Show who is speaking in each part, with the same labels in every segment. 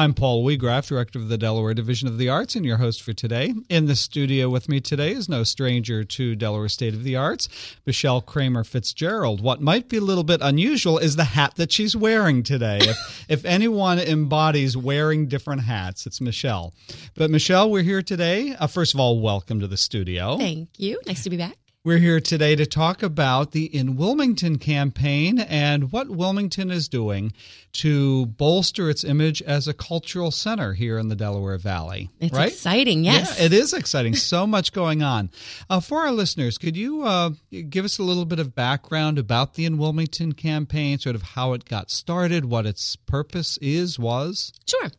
Speaker 1: I'm Paul Weagraff, Director of the Delaware Division of the Arts, and your host for today. In the studio with me today is no stranger to Delaware State of the Arts, Michelle Kramer Fitzgerald. What might be a little bit unusual is the hat that she's wearing today. if, if anyone embodies wearing different hats, it's Michelle. But Michelle, we're here today. Uh, first of all, welcome to the studio.
Speaker 2: Thank you. Nice to be back.
Speaker 1: We're here today to talk about the In Wilmington campaign and what Wilmington is doing to bolster its image as a cultural center here in the Delaware Valley.
Speaker 2: It's
Speaker 1: right?
Speaker 2: exciting, yes.
Speaker 1: Yeah, it is exciting. so much going on. Uh, for our listeners, could you uh, give us a little bit of background about the In Wilmington campaign, sort of how it got started, what its purpose is, was?
Speaker 2: Sure.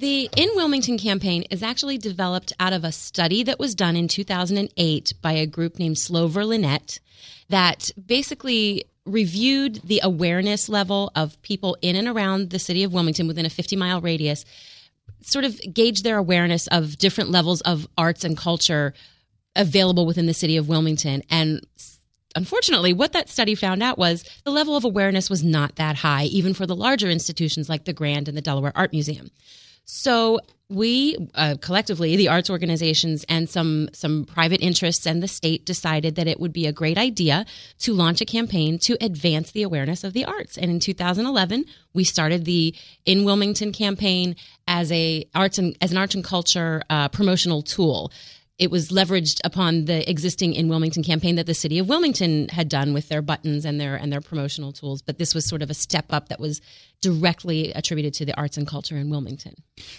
Speaker 2: The In Wilmington campaign is actually developed out of a study that was done in 2008 by a group named Slover Linett that basically reviewed the awareness level of people in and around the city of Wilmington within a 50 mile radius, sort of gauge their awareness of different levels of arts and culture available within the city of Wilmington. And unfortunately, what that study found out was the level of awareness was not that high, even for the larger institutions like the Grand and the Delaware Art Museum. So we uh, collectively, the arts organizations and some some private interests and the state decided that it would be a great idea to launch a campaign to advance the awareness of the arts. And in 2011, we started the In Wilmington campaign as a arts and as an arts and culture uh, promotional tool it was leveraged upon the existing in Wilmington campaign that the city of Wilmington had done with their buttons and their and their promotional tools. But this was sort of a step up that was directly attributed to the arts and culture in Wilmington.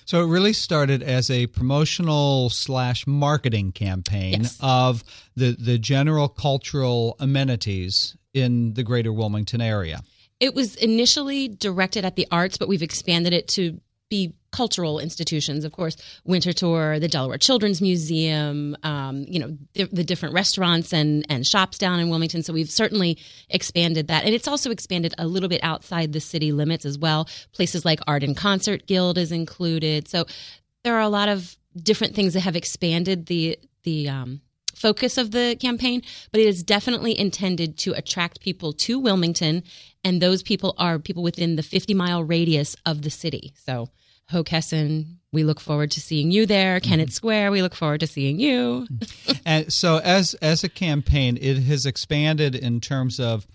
Speaker 1: So it really started as a promotional slash marketing campaign
Speaker 2: Yes.
Speaker 1: of the the general cultural amenities in the greater Wilmington area.
Speaker 2: It was initially directed at the arts, but we've expanded it to be cultural institutions. Of course, Winterthur, the Delaware Children's Museum, um, you know, the, the different restaurants and and shops down in Wilmington. So we've certainly expanded that, and it's also expanded a little bit outside the city limits as well. Places like Arden Concert Guild is included. So there are a lot of different things that have expanded the the um, focus of the campaign, but it is definitely intended to attract people to Wilmington, and those people are people within the 50 mile radius of the city. So, Hockessin, we look forward to seeing you there. Kennett Square, we look forward to seeing you.
Speaker 1: And so as as a campaign, it has expanded in terms of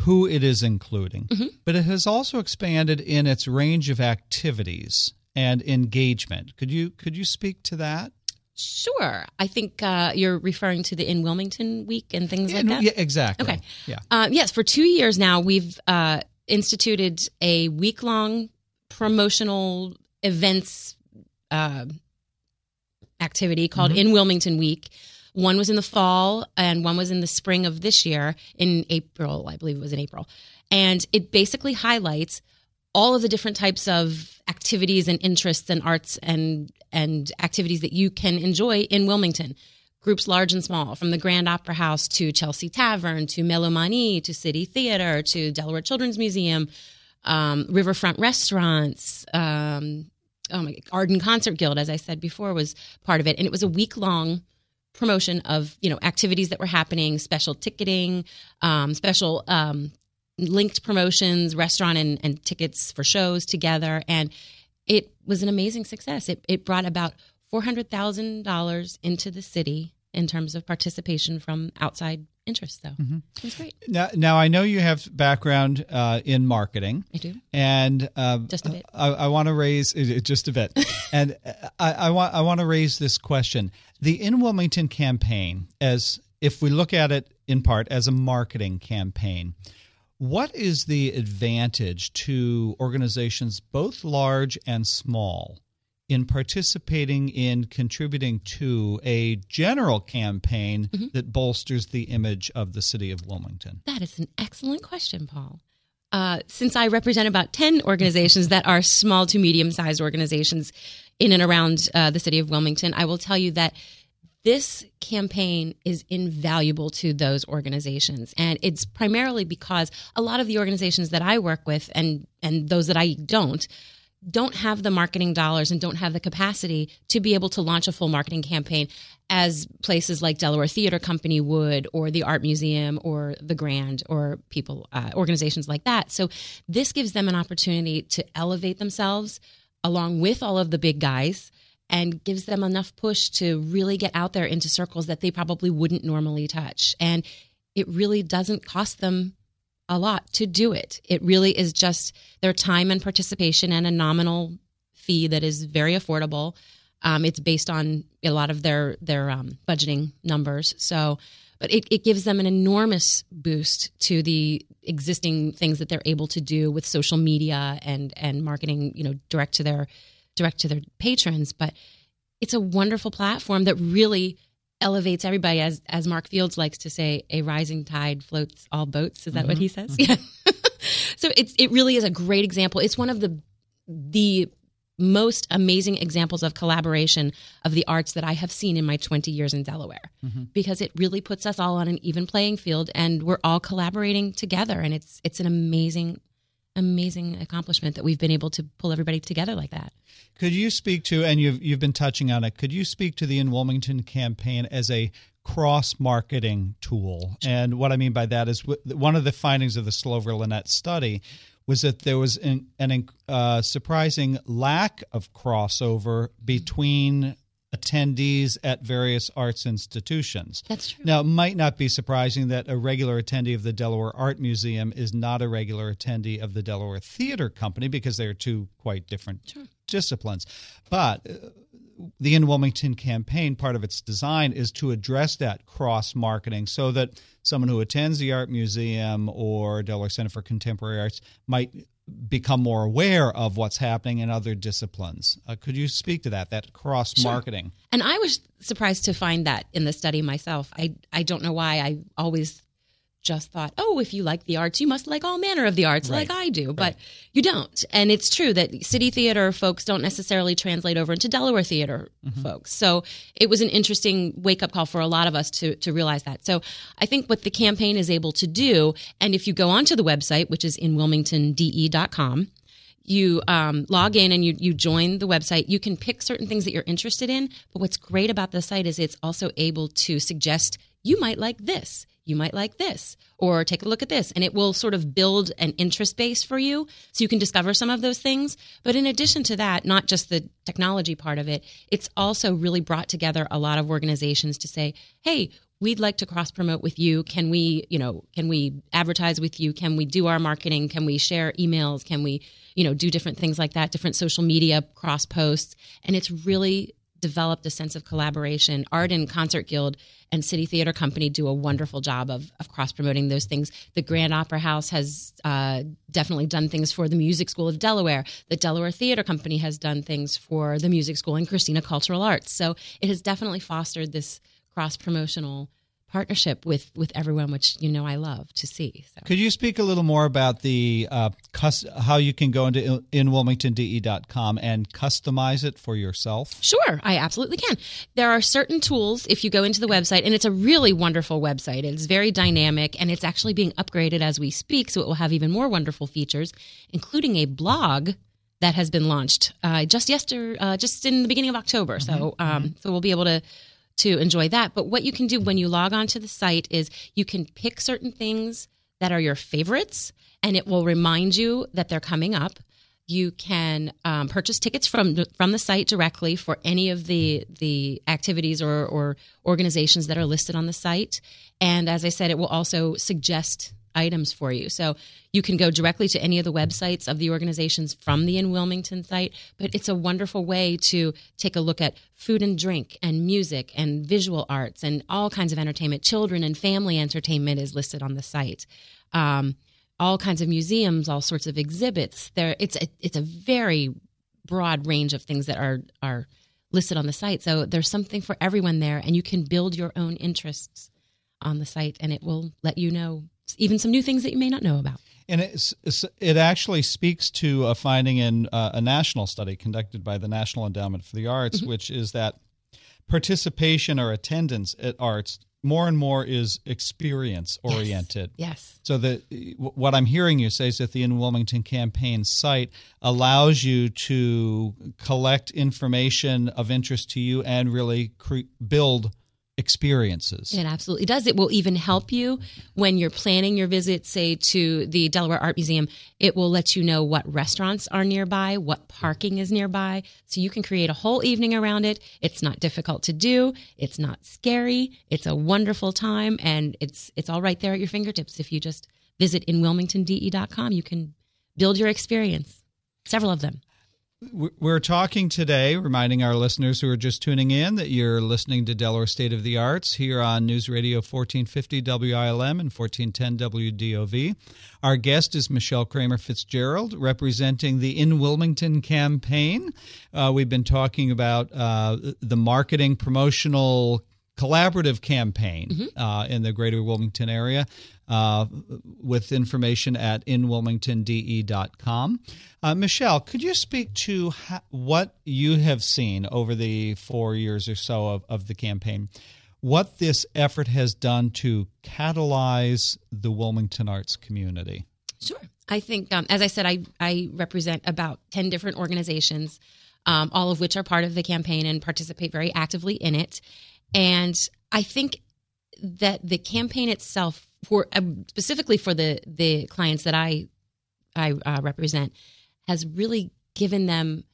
Speaker 1: who it is including, but it has also expanded in its range of activities and engagement. Could you could you speak to that?
Speaker 2: Sure. I think uh, you're referring to the In Wilmington week and things like that.
Speaker 1: yeah, exactly.
Speaker 2: Okay.
Speaker 1: Yeah.
Speaker 2: Uh, yes, for two years now, we've uh, instituted a week long promotional events uh, activity called In Wilmington Week. One was in the fall and one was in the spring of this year in April, I believe it was in April. And it basically highlights all of the different types of activities and interests and arts and and activities that you can enjoy in Wilmington. Groups large and small, from the Grand Opera House to Chelsea Tavern to Melomani to City Theater to Delaware Children's Museum, um, Riverfront Restaurants, um, oh my, Arden Concert Guild, as I said before, was part of it, and it was a week long promotion of you know activities that were happening, special ticketing, um, special um, linked promotions, restaurant and, and tickets for shows together, and it was an amazing success. It it brought about four hundred thousand dollars into the city in terms of participation from outside interests. So it was great.
Speaker 1: Now, now I know you have background uh, in marketing.
Speaker 2: I do.
Speaker 1: and um,
Speaker 2: Just a bit.
Speaker 1: I, I want to raise uh, just a bit, and I, I want I want to raise this question: the In Wilmington campaign, as if we look at it in part as a marketing campaign, what is the advantage to organizations both large and small in participating in contributing to a general campaign
Speaker 2: Mm-hmm.
Speaker 1: that bolsters the image of the city of Wilmington?
Speaker 2: That is an excellent question, Paul. Uh, since I represent about 10 organizations that are small to medium sized organizations in and around uh, the city of Wilmington, I will tell you that this campaign is invaluable to those organizations. And it's primarily because a lot of the organizations that I work with and, and those that I don't, don't have the marketing dollars and don't have the capacity to be able to launch a full marketing campaign as places like Delaware Theater Company would, or the Art Museum, or the Grand, or people, uh, organizations like that. So this gives them an opportunity to elevate themselves along with all of the big guys and gives them enough push to really get out there into circles that they probably wouldn't normally touch. And it really doesn't cost them a lot to do it. It really is just their time and participation and a nominal fee that is very affordable. Um, it's based on a lot of their their um, budgeting numbers. So, but it, it gives them an enormous boost to the existing things that they're able to do with social media and and marketing. You know, direct to their direct to their patrons. But it's a wonderful platform that really elevates everybody as as Mark Fields likes to say a rising tide floats all boats is that mm-hmm. what he says mm-hmm. yeah so it's it really is a great example it's one of the the most amazing examples of collaboration of the arts that I have seen in my 20 years in Delaware mm-hmm. because it really puts us all on an even playing field and we're all collaborating together and it's it's an amazing amazing accomplishment that we've been able to pull everybody together like that.
Speaker 1: Could you speak to and you've you've been touching on it. Could you speak to the In Wilmington campaign as a cross marketing tool? And what I mean by that is one of the findings of the Slover Linett study was that there was an, an uh, surprising lack of crossover between attendees at various arts institutions.
Speaker 2: That's true.
Speaker 1: Now, it might not be surprising that a regular attendee of the Delaware Art Museum is not a regular attendee of the Delaware Theater Company because they're two quite different sure. disciplines. But uh, the In Wilmington campaign, part of its design is to address that cross marketing so that someone who attends the art museum or Delaware Center for Contemporary Arts might become more aware of what's happening in other disciplines. Uh, could you speak to that, that cross marketing?
Speaker 2: Sure. And I was surprised to find that in the study myself. I, I don't know why I always just thought, oh, if you like the arts, you must like all manner of the arts right. like I do. But right. you don't. And it's true that city theater folks don't necessarily translate over into Delaware theater mm-hmm. folks. So it was an interesting wake up call for a lot of us to, to realize that. So I think what the campaign is able to do, and if you go onto the website, which is in wilmingtonde.com, you um, log in and you, you join the website. You can pick certain things that you're interested in. But what's great about the site is it's also able to suggest you might like this you might like this or take a look at this and it will sort of build an interest base for you so you can discover some of those things. But in addition to that not just the technology part of it it's also really brought together a lot of organizations to say hey we'd like to cross promote with you. Can we you know can we advertise with you? Can we do our marketing? Can we share emails? Can we you know do different things like that different social media cross posts and it's really developed a sense of collaboration. Arden Concert Guild and City Theater Company do a wonderful job of, of cross promoting those things. The Grand Opera House has uh, definitely done things for the Music School of Delaware. The Delaware Theater Company has done things for the Music School and Christina Cultural Arts. So it has definitely fostered this cross promotional partnership with with everyone, which you know I love to see. So.
Speaker 1: Could you speak a little more about the uh, cus- how you can go into inwilmingtonde.com and customize it for yourself?
Speaker 2: Sure, I absolutely can. There are certain tools if you go into the website, and it's a really wonderful website. It's very dynamic, and it's actually being upgraded as we speak, so it will have even more wonderful features, including a blog that has been launched uh, just yesterday, uh, just in the beginning of October. Mm-hmm. So, um, mm-hmm. so we'll be able to to enjoy that. But what you can do when you log on to the site is you can pick certain things that are your favorites, and it will remind you that they're coming up. You can um, purchase tickets from from the site directly for any of the the activities or, or organizations that are listed on the site. And as I said, it will also suggest items for you. So you can go directly to any of the websites of the organizations from the In Wilmington site, but it's a wonderful way to take a look at food and drink and music and visual arts and all kinds of entertainment. Children and family entertainment is listed on the site. Um, all kinds of museums, all sorts of exhibits. There, it's a, it's a very broad range of things that are are listed on the site. So there's something for everyone there, and you can build your own interests on the site, and it will let you know even some new things that you may not know about.
Speaker 1: And it's, it actually speaks to a finding in uh, a national study conducted by the National Endowment for the Arts, mm-hmm. which is that participation or attendance at arts more and more is experience oriented.
Speaker 2: Yes. yes.
Speaker 1: So that what I'm hearing you say is that the In Wilmington campaign site allows you to collect information of interest to you and really cre- build experiences.
Speaker 2: It absolutely does. It will even help you when you're planning your visit, say to the Delaware Art Museum. It will let you know what restaurants are nearby, what parking is nearby, so you can create a whole evening around it. It's not difficult to do. It's not scary. It's a wonderful time, and it's it's all right there at your fingertips. If you just visit inwilmingtonde.com, you can build your experience. Several of them.
Speaker 1: We're talking today, reminding our listeners who are just tuning in that you're listening to Delaware State of the Arts here on News Radio 1450 WILM and 1410 WDOV. Our guest is Michelle Kramer Fitzgerald, representing the In Wilmington campaign. Uh, we've been talking about uh, the marketing promotional collaborative campaign mm-hmm. uh, in the greater Wilmington area uh, with information at inwilmingtonde.com. Uh, Michelle, could you speak to ha- what you have seen over the four years or so of, of the campaign? What this effort has done to catalyze the Wilmington arts community?
Speaker 2: Sure. I think, um, as I said, I, I represent about 10 different organizations, um, all of which are part of the campaign and participate very actively in it. And I think that the campaign itself, for uh, specifically for the the clients that I I uh, represent, has really given them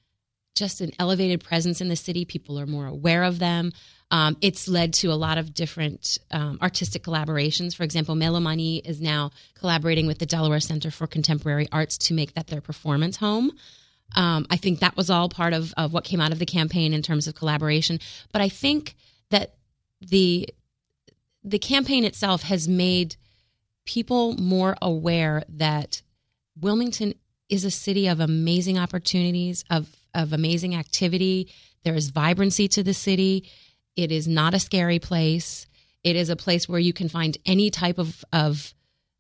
Speaker 2: just an elevated presence in the city. People are more aware of them. Um, it's led to a lot of different um, artistic collaborations. For example, Melomani is now collaborating with the Delaware Center for Contemporary Arts to make that their performance home. Um, I think that was all part of, of what came out of the campaign in terms of collaboration. But I think that the the campaign itself has made people more aware that Wilmington is a city of amazing opportunities, of of amazing activity. There is vibrancy to the city. It is not a scary place. It is a place where you can find any type of, of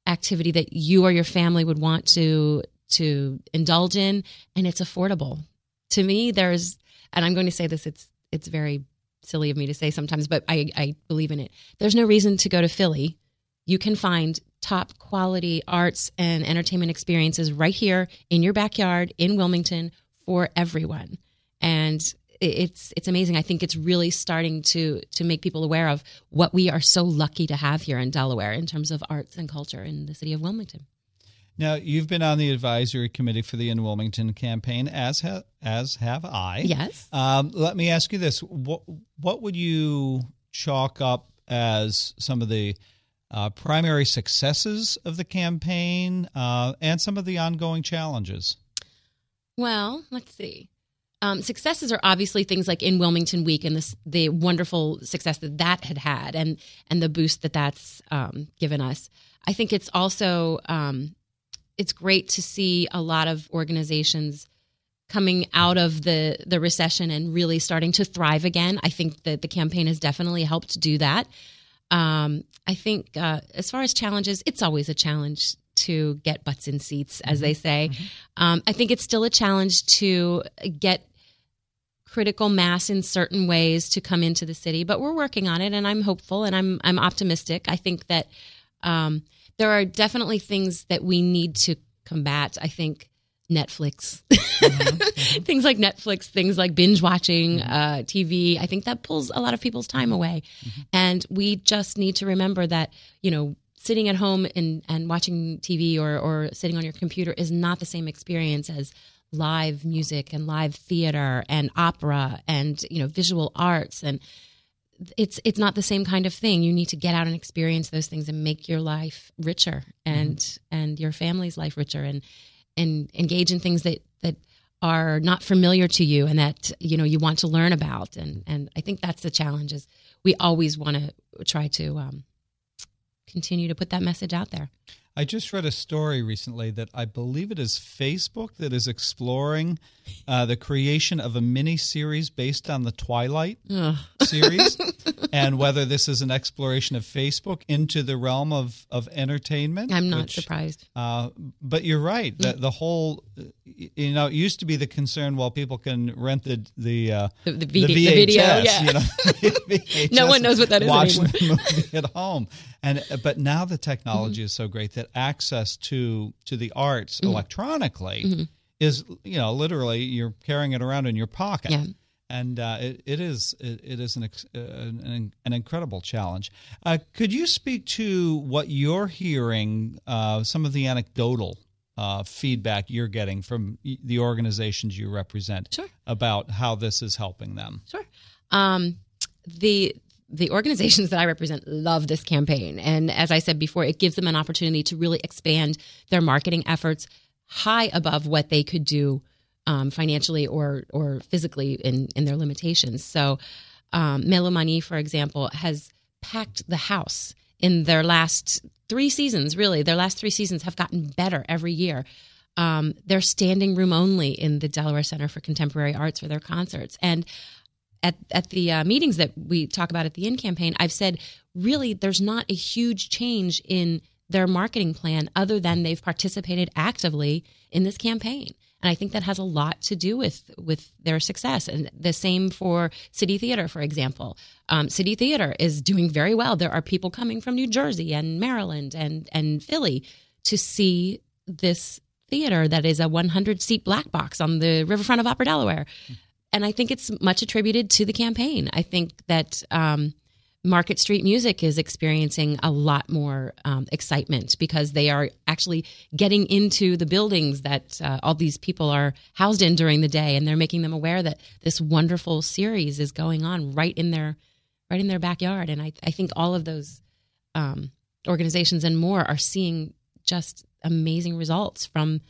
Speaker 2: activity that you or your family would want to to indulge in, and it's affordable. To me, there's, and I'm going to say this. It's it's very silly of me to say sometimes, but I, I believe in it. There's no reason to go to Philly. You can find top quality arts and entertainment experiences right here in your backyard in Wilmington for everyone. And it's it's amazing. I think it's really starting to to make people aware of what we are so lucky to have here in Delaware in terms of arts and culture in the city of Wilmington.
Speaker 1: Now, you've been on the advisory committee for the In Wilmington campaign, as ha- as have I.
Speaker 2: Yes.
Speaker 1: Um, let me ask you this: what what would you chalk up as some of the uh, primary successes of the campaign uh, and some of the ongoing challenges?
Speaker 2: Well, let's see. Um, successes are obviously things like in Wilmington Week and this, the wonderful success that that had had, and and the boost that that's um, given us. I think it's also um, it's great to see a lot of organizations coming out of the the recession and really starting to thrive again. I think that the campaign has definitely helped do that. Um, I think uh, as far as challenges, it's always a challenge to get butts in seats, as mm-hmm. they say. Mm-hmm. Um, I think it's still a challenge to get critical mass in certain ways to come into the city, but we're working on it, and I'm hopeful and I'm I'm optimistic. I think that um, there are definitely things that we need to combat. I think Netflix, mm-hmm. things like Netflix, things like binge watching mm-hmm. uh, TV. I think that pulls a lot of people's time away, mm-hmm. and we just need to remember that you know sitting at home and, and watching TV or, or sitting on your computer is not the same experience as live music and live theater and opera and you know visual arts and it's it's not the same kind of thing. You need to get out and experience those things and make your life richer and mm-hmm. and your family's life richer and and engage in things that that are not familiar to you and that you know you want to learn about and and I think that's the challenge is we always want to try to um, continue to put that message out there.
Speaker 1: I just read a story recently that I believe it is Facebook that is exploring uh, the creation of a mini series based on the Twilight series, and whether this is an exploration of Facebook into the realm of, of entertainment.
Speaker 2: I'm not which, surprised.
Speaker 1: Uh, but you're right. The, the whole, you know, it used to be the concern. Well, people can rent the the uh,
Speaker 2: the, the, VD, the, VHS, the video. Yeah. You
Speaker 1: know,
Speaker 2: no one knows what that is
Speaker 1: watch
Speaker 2: anymore.
Speaker 1: the movie at home, and but now the technology mm-hmm. is so great that that access to to the arts mm-hmm. electronically mm-hmm. is you know literally you're carrying it around in your pocket.
Speaker 2: Yeah.
Speaker 1: and uh, it, it is it, it is an, ex- uh, an an incredible challenge. Uh, could you speak to what you're hearing? Uh, some of the anecdotal uh, feedback you're getting from the organizations you represent
Speaker 2: sure.
Speaker 1: about how this is helping them.
Speaker 2: Sure. Um, the the organizations that I represent love this campaign, and as I said before, it gives them an opportunity to really expand their marketing efforts high above what they could do um, financially or or physically in in their limitations. So, um, Melomani, for example, has packed the house in their last three seasons. Really, their last three seasons have gotten better every year. Um, they're standing room only in the Delaware Center for Contemporary Arts for their concerts, and at at the uh, meetings that we talk about at the end campaign, I've said really there's not a huge change in their marketing plan other than they've participated actively in this campaign and I think that has a lot to do with with their success. And the same for City Theater, for example. Um, City Theater is doing very well. There are people coming from New Jersey and Maryland and and Philly to see this theater that is a 100 seat black box on the riverfront of Opera Delaware. And I think it's much attributed to the campaign. I think that um, Market Street Music is experiencing a lot more um, excitement because they are actually getting into the buildings that uh, all these people are housed in during the day, and they're making them aware that this wonderful series is going on right in their right in their backyard. And I, I think all of those um, organizations and more are seeing just amazing results from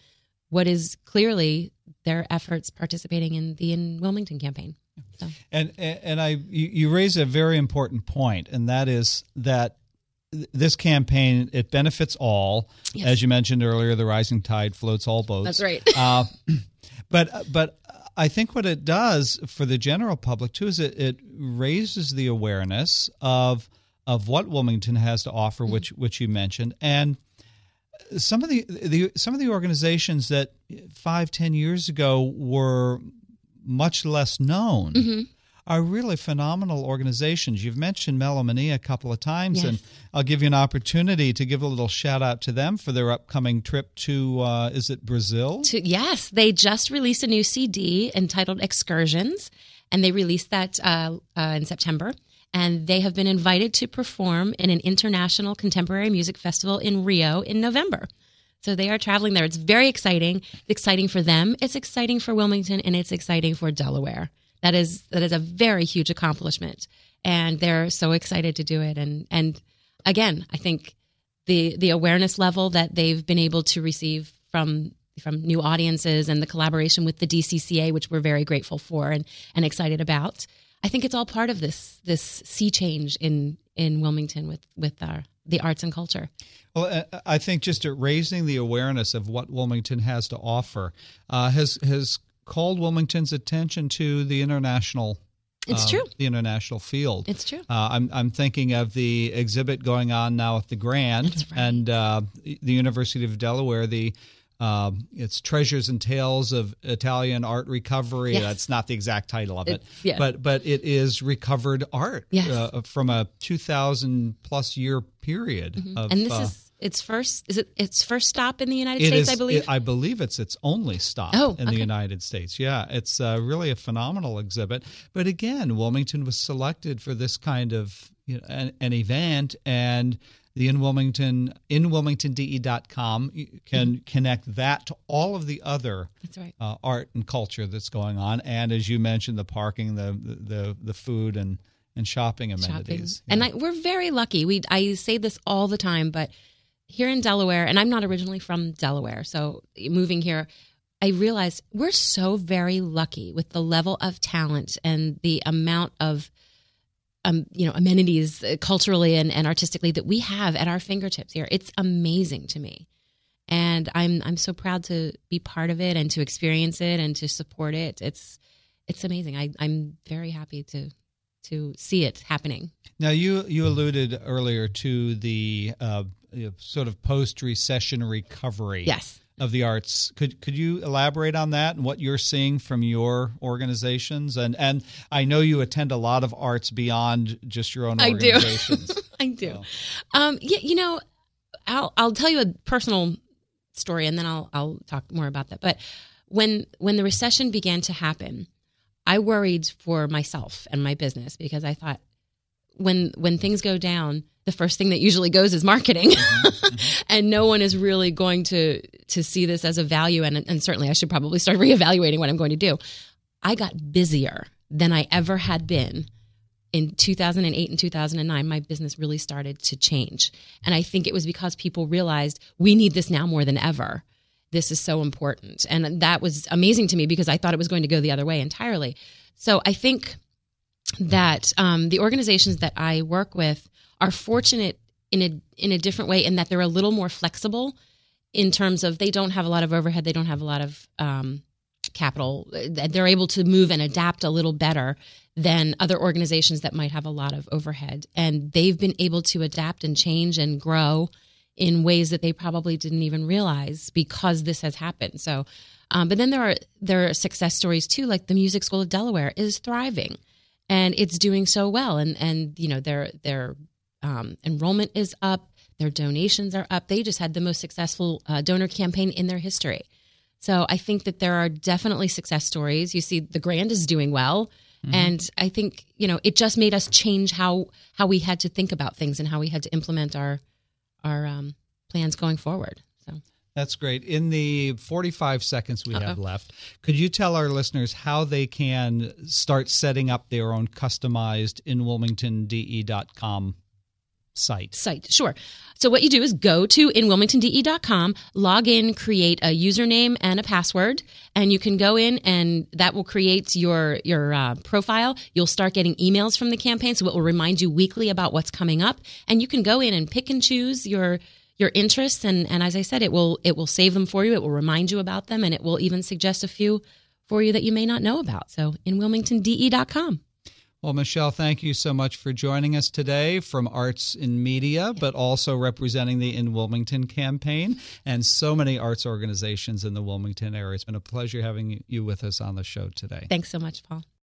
Speaker 2: what is clearly their efforts participating in the in Wilmington campaign.
Speaker 1: So. And and I you, you raise a very important point, and that is that this campaign it benefits all. Yes. As you mentioned earlier, the rising tide floats all boats.
Speaker 2: That's right. uh,
Speaker 1: but but I think what it does for the general public too is it, it raises the awareness of of what Wilmington has to offer, mm-hmm. which which you mentioned, and some of the, the some of the organizations that five ten years ago were much less known mm-hmm. are really phenomenal organizations. You've mentioned Melomani a couple of times, yes. and I'll give you an opportunity to give a little shout out to them for their upcoming trip to, uh, is it Brazil?
Speaker 2: To, yes, they just released a new CD entitled Excursions, and they released that uh, uh, in September. And they have been invited to perform in an international contemporary music festival in Rio in November. So they are traveling there. It's very exciting. It's exciting for them. It's exciting for Wilmington and it's exciting for Delaware. That is that is a very huge accomplishment. And they're so excited to do it. And and again, I think the the awareness level that they've been able to receive from from new audiences and the collaboration with the DCCA, which we're very grateful for and, and excited about. I think it's all part of this this sea change in in Wilmington with with our the arts and culture.
Speaker 1: Well, I think just raising the awareness of what Wilmington has to offer uh, has has called Wilmington's attention to the international.
Speaker 2: It's uh, true.
Speaker 1: The international field.
Speaker 2: It's true.
Speaker 1: Uh, I'm I'm thinking of the exhibit going on now at the Grand
Speaker 2: right.
Speaker 1: and uh, the University of Delaware. The uh, it's Treasures and Tales of Italian Art Recovery.
Speaker 2: Yes.
Speaker 1: That's not the exact title of it,
Speaker 2: yeah.
Speaker 1: but but it is recovered art
Speaker 2: yes.
Speaker 1: uh, from a 2,000 plus year period. Mm-hmm. Of,
Speaker 2: and this
Speaker 1: uh,
Speaker 2: is its first. Is it its first stop in the United States?
Speaker 1: Is,
Speaker 2: I believe.
Speaker 1: It, I believe it's its only stop
Speaker 2: oh,
Speaker 1: in
Speaker 2: okay.
Speaker 1: the United States. Yeah, it's uh, really a phenomenal exhibit. But again, Wilmington was selected for this kind of you know, an, an event and the in Wilmington in wilmingtonde.com can mm-hmm. connect that to all of the other
Speaker 2: right.
Speaker 1: uh, art and culture that's going on and as you mentioned the parking the the the food and and shopping amenities
Speaker 2: shopping. and I, we're very lucky we I say this all the time but here in Delaware and I'm not originally from Delaware so moving here I realized we're so very lucky with the level of talent and the amount of um, you know amenities uh, culturally and, and artistically that we have at our fingertips here. It's amazing to me, and I'm I'm so proud to be part of it and to experience it and to support it. It's it's amazing. I, I'm very happy to to see it happening.
Speaker 1: Now you you alluded earlier to the uh, sort of post recession recovery.
Speaker 2: Yes
Speaker 1: of the arts. Could could you elaborate on that and what you're seeing from your organizations? And and I know you attend a lot of arts beyond just your own organizations.
Speaker 2: I do. I do. So. Um, yeah, you know, I'll I'll tell you a personal story, and then I'll I'll talk more about that. But when when the recession began to happen, I worried for myself and my business because I thought when when things go down, the first thing that usually goes is marketing, and no one is really going to to see this as a value. And and certainly, I should probably start reevaluating what I'm going to do. I got busier than I ever had been in 2008 and 2009 my business really started to change. And i think it was because people realized we need this now more than ever. This is so important. And that was amazing to me because i thought it was going to go the other way entirely. So i think that um, the organizations that I work with are fortunate in a in a different way in that they're a little more flexible in terms of they don't have a lot of overhead, they don't have a lot of um, capital. They're able to move and adapt a little better than other organizations that might have a lot of overhead, and they've been able to adapt and change and grow in ways that they probably didn't even realize because this has happened. So, um, but then there are there are success stories too, like the Music School of Delaware is thriving and it's doing so well. And and you know their their um, enrollment is up, their donations are up. They just had the most successful uh, donor campaign in their history. So I think that there are definitely success stories. You see, the Grand is doing well. Mm-hmm. And I think you know it just made us change how how we had to think about things and how we had to implement our our um, plans going forward.
Speaker 1: That's great. In the 45 seconds we Uh-oh. have left, could you tell our listeners how they can start setting up their own customized inwilmingtonde.com site?
Speaker 2: Site, sure. So what you do is go to inwilmingtonde.com, log in, create a username and a password, and you can go in and that will create your your uh, profile. You'll start getting emails from the campaign, so it will remind you weekly about what's coming up, and you can go in and pick and choose your your interests and and as I said it will it will save them for you it will remind you about them and it will even suggest a few for you that you may not know about so in wilmingtonde.com
Speaker 1: well, Michelle, thank you so much for joining us today from Arts in Media, but also representing the In Wilmington campaign and so many arts organizations in the Wilmington area. It's been a pleasure having you with us on the show today.
Speaker 2: Thanks so much, Paul.